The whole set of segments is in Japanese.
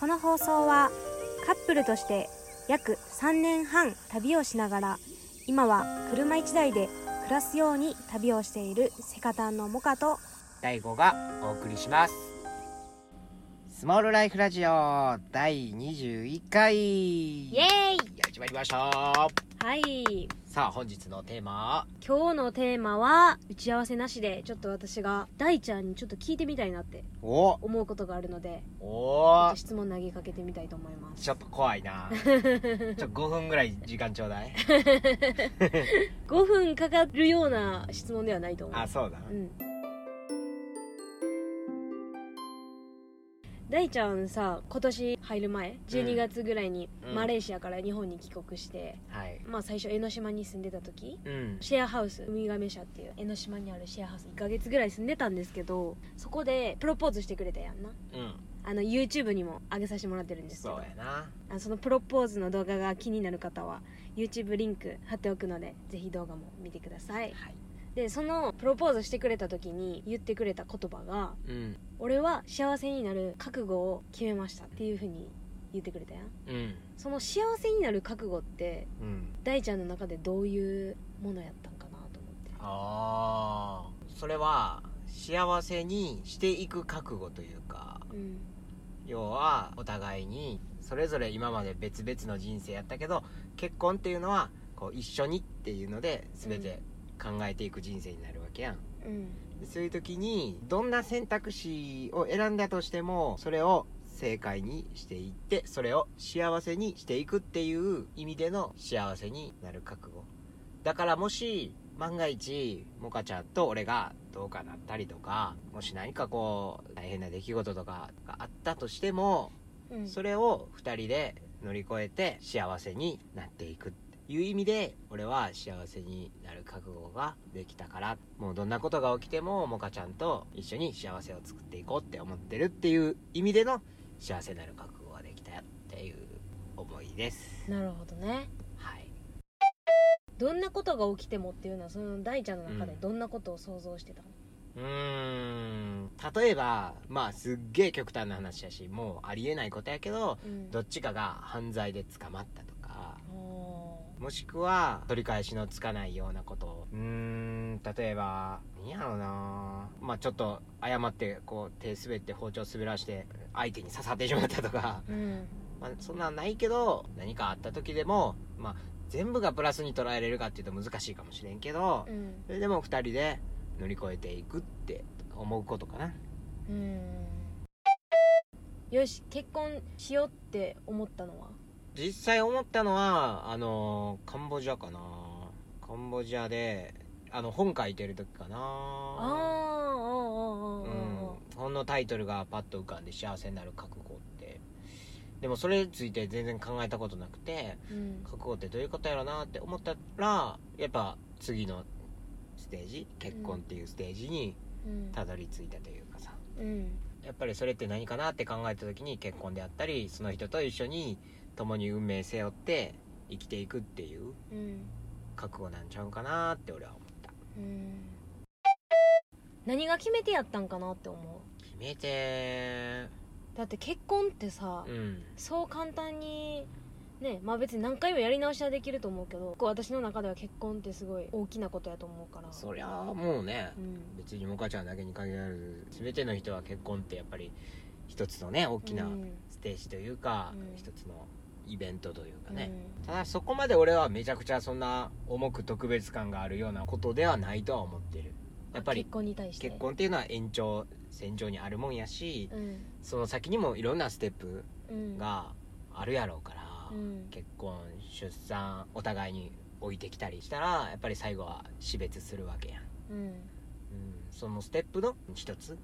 この放送はカップルとして約3年半旅をしながら今は車1台で暮らすように旅をしているセカタンのモカと第5がお送りします。スモールライフラジオ第21回。イエーイ。始まりましたはいさあ本日のテーマ今日のテーマは打ち合わせなしでちょっと私が大ちゃんにちょっと聞いてみたいなってお。思うことがあるのでちょおっと質問投げかけてみたいと思います。ちょっと怖いな。ちょ5分ぐらい時間ちょうだい。5分かかるような質問ではないと思う。あそうだ。うん大ちゃんさ今年入る前12月ぐらいにうん。マレーシアから日本に帰国して、はい。まあ最初江ノ島に住んでた時うん。シェアハウスウミガメ社っていう江ノ島にあるシェアハウス1ヶ月ぐらい住んでたんですけどそこでプロポーズしてくれたやんな。うん。あの YouTube にも上げさせてもらってるんですけそうどやな。あのそのプロポーズの動画が気になる方は YouTube リンク貼っておくのでぜひ動画も見てください。はい。でそのプロポーズしてくれた時に言ってくれた言葉がうん「俺は幸せになる覚悟を決めました」っていうふうに言ってくれたやん。うん。その幸せになる覚悟ってうん。大ちゃんの中でどういうものやったんかなと思って。ああそれは幸せにしていく覚悟というかうん。要はお互いにそれぞれ今まで別々の人生やったけど結婚っていうのはこう一緒にっていうので全て考えていく人生になるわけやん、うん。でそういう時にどんな選択肢を選んだとしてもそれを正解にしていってそれを幸せにしていくっていう意味での幸せになる覚悟。だからもし万が一モカちゃんと俺がどうかなったりとかもし何かこう大変な出来事とかがあったとしてもうんそれを2人で乗り越えて幸せになっていくっていう意味で俺は幸せになる覚悟ができたからもうどんなことが起きてもモカちゃんと一緒に幸せを作っていこうって思ってるっていう意味での幸せになる覚悟ができたっていう思いです。なるほどね。はい。どんなことが起きてもっていうのはその大ちゃんの中でうんどんなことを想像してたの？うーん。例えばまあすっげえ極端な話やしもうありえないことやけどうん。どっちかが犯罪で捕まったとか。おもしくは取り返しのつかないようなこと。うーん例えば何やろうな。まあちょっと誤ってこう手滑って包丁滑らして相手に刺さってしまったとか、ーうん。まあ、そんなんないけど何かあった時でもまあ全部がプラスに捉えれるかっていうと難しいかもしれんけどうん。それでも2人で乗り越えていくって思うことかな。うん。よし結婚しようって思ったのは？実際思ったのはあのカンボジアかな。カンボジアであの本書いてる時かな。あーあうん。本のタイトルがパッと浮かんで幸せになる覚悟って。でもそれについて全然考えたことなくてうん。覚悟ってどういうことやろなって思ったらやっぱ次のステージ結婚っていうステージにうん。たどり着いたというかさ。うん。やっぱりそれって何かなって考えた時に結婚であったりその人と一緒に共に運命背負って生きていくっていううん。覚悟なんちゃうかなって俺は思った。うん。何が決めてやったんかなって思う。決めてだって結婚ってさ、うん。そう簡単にねまあ別に何回もやり直しはできると思うけど私の中では結婚ってすごい大きなことやと思うから。そりゃあもうねうん。別にモカちゃんだけに限らず全ての人は結婚ってやっぱり一つのね大きなうん。ステージというか、うん。一つのイベントというかね、うん。ただそこまで俺はめちゃくちゃそんな重く特別感があるようなことではないとは思ってる。やっぱり結婚に対して。結婚っていうのは延長線上にあるもんやし、うん。その先にもいろんなステップうん。があるやろうから、うん。結婚出産お互いに置いてきたりしたらやっぱり最後は死別するわけやん、うん。うん、そのステップの一つ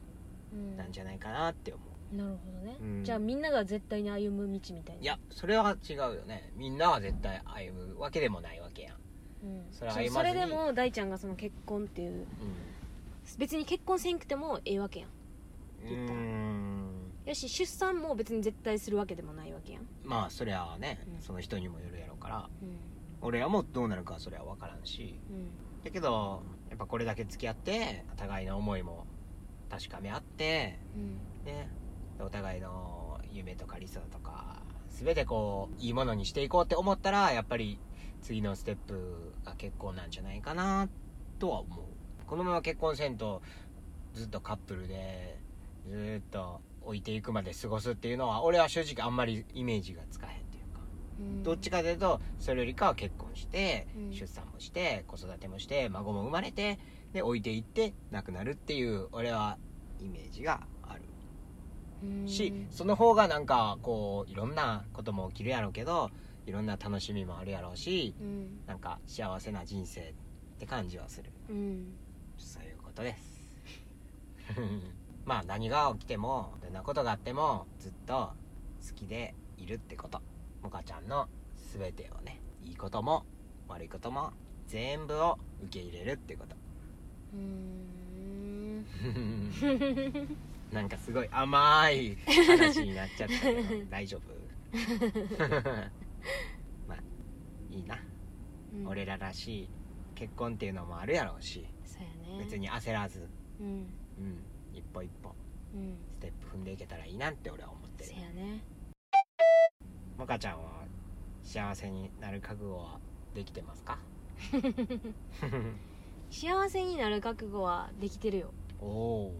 うんなんじゃないかなって思う、なるほどね、うん。じゃあみんなが絶対に歩む道みたいな。いやそれは違うよね。みんなは絶対歩むわけでもないわけやん、うん、それはそれでも大ちゃんがその結婚っていう別に結婚せんくてもええわけやん。うん、よし出産も別に絶対するわけでもないわけやん、まあそりゃあね、うん。その人にもよるやろうから。うん。俺らもどうなるかはそれは分からんし。うん。だけどやっぱこれだけ付き合って互いの思いも確かめ合ってうん。ねお互いの夢とか理想とか全てこういいものにしていこうって思ったらやっぱり次のステップが結婚なんじゃないかなとは思う。このまま結婚せんとずっとカップルでずっと置いていくまで過ごすっていうのは俺は正直あんまりイメージがつかへんっていうか。うん。どっちかというとそれよりかは結婚して、うん。出産もして子育てもして孫も生まれてで置いていって亡くなるっていう俺はイメージがし、その方がなんかこういろんなことも起きるやろうけどいろんな楽しみもあるやろうしうん。なんか幸せな人生って感じはする。うん。そういうことです。まあ何が起きてもどんなことがあってもずっと好きでいるってこと。モカちゃんの全てをねいいことも悪いことも全部を受け入れるってこと。うん なんかすごい甘い話になっちゃったけど 大丈夫？まあいいな、うん。俺ららしい結婚っていうのもあるやろうしそうやね。別に焦らず、うん。うん、一歩一歩うん。ステップ踏んでいけたらいいなって俺は思ってる。そうやね。モカちゃんは幸せになる覚悟はできてますか？幸せになる覚悟はできてるよ。おお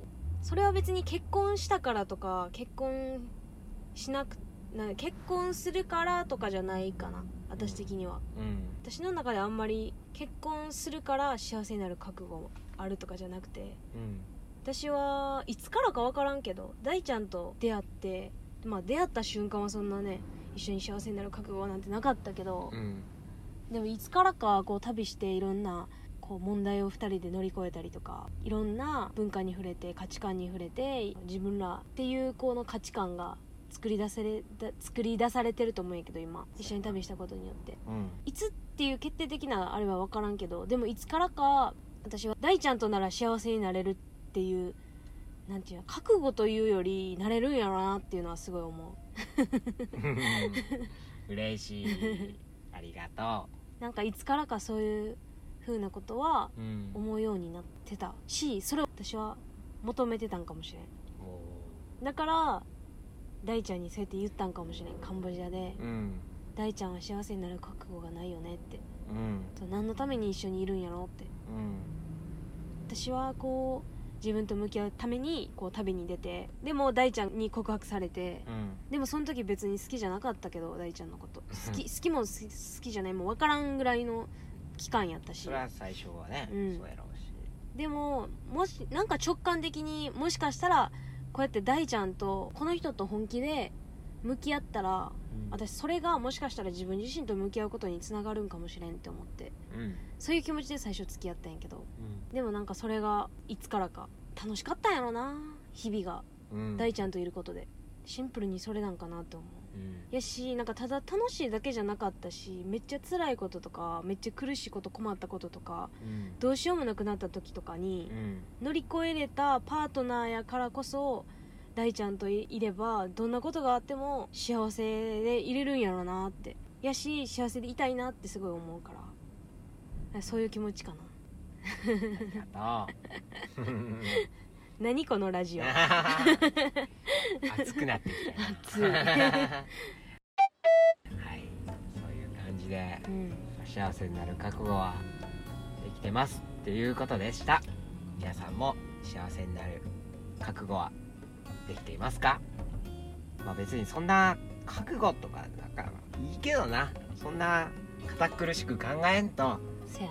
それは別に結婚したからとか結婚しなくな結婚するからとかじゃないかな私的には。うん。私の中であんまり結婚するから幸せになる覚悟あるとかじゃなくてうん。私はいつからか分からんけど大ちゃんと出会ってまあ出会った瞬間はそんなね一緒に幸せになる覚悟なんてなかったけどうん。でもいつからかこう旅していろんなこう問題を2人で乗り越えたりとかいろんな文化に触れて価値観に触れて自分らっていうこの価値観が作り出されだ作り出されてると思うんやけど今一緒に旅したことによって。うん。いつっていう決定的なあれは分からんけどでもいつからか私は大ちゃんとなら幸せになれるっていうなんていうの覚悟というよりなれるんやろなっていうのはすごい思 嬉しい。ありがとう。なんかいつからかそういう風なことは思うようになってたしそれを私は求めてたんかもしれん。おだから大ちゃんにそうやって言ったんかもしれん。カンボジアで。ーうん。大ちゃんは幸せになる覚悟がないよねって。うん。何のために一緒にいるんやろって。うん。私はこう自分と向き合うためにこう旅に出てでも大ちゃんに告白されてうん。でもその時別に好きじゃなかったけど大ちゃんのこと。好き 好きも好き好きじゃないもう分からんぐらいの期間やったし。それは最初はね、うん。そうやろうし。でももしなんか直感的にもしかしたらこうやって大ちゃんとこの人と本気で向き合ったらうん。私それがもしかしたら自分自身と向き合うことにつながるんかもしれんって思って。うん。そういう気持ちで最初付き合ったんやけど。でもなんかそれがいつからか楽しかったんやろな日々が。うんうん。大ちゃんといることでシンプルにそれなんかなって思う。うん。やしなんかただ楽しいだけじゃなかったしめっちゃ辛いこととかめっちゃ苦しいこと困ったこととかうん。どうしようもなくなった時とかにうん。乗り越えれたパートナーやからこそ大ちゃんといいればどんなことがあっても幸せでいれるんやろなって。やし幸せでいたいなってすごい思うから。そういう気持ちかな。ありがとう何このラジオ。熱くなってきた。よ熱い。はい。そういう感じでうん。幸せになる覚悟はできてますっていうことでした。皆さんも幸せになる覚悟はできていますか？まあ別にそんな覚悟とかなんかいいけどな。そんな堅苦しく考えんと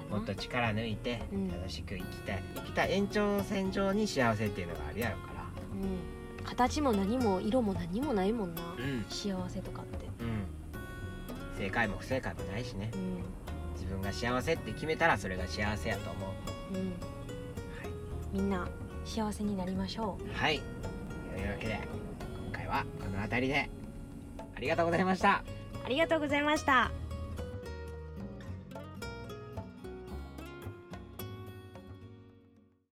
もっと力抜いてうん。楽しく生きたい。生きた延長線上に幸せっていうのがあるやろから。うん。形も何も色も何もないもんな。うん。幸せとかって。うん。正解も不正解もないしね。うん。自分が幸せって決めたらそれが幸せやと思う。うん。みんな幸せになりましょう。はい。というわけで今回はこの辺りで。ありがとうございました。ありがとうございました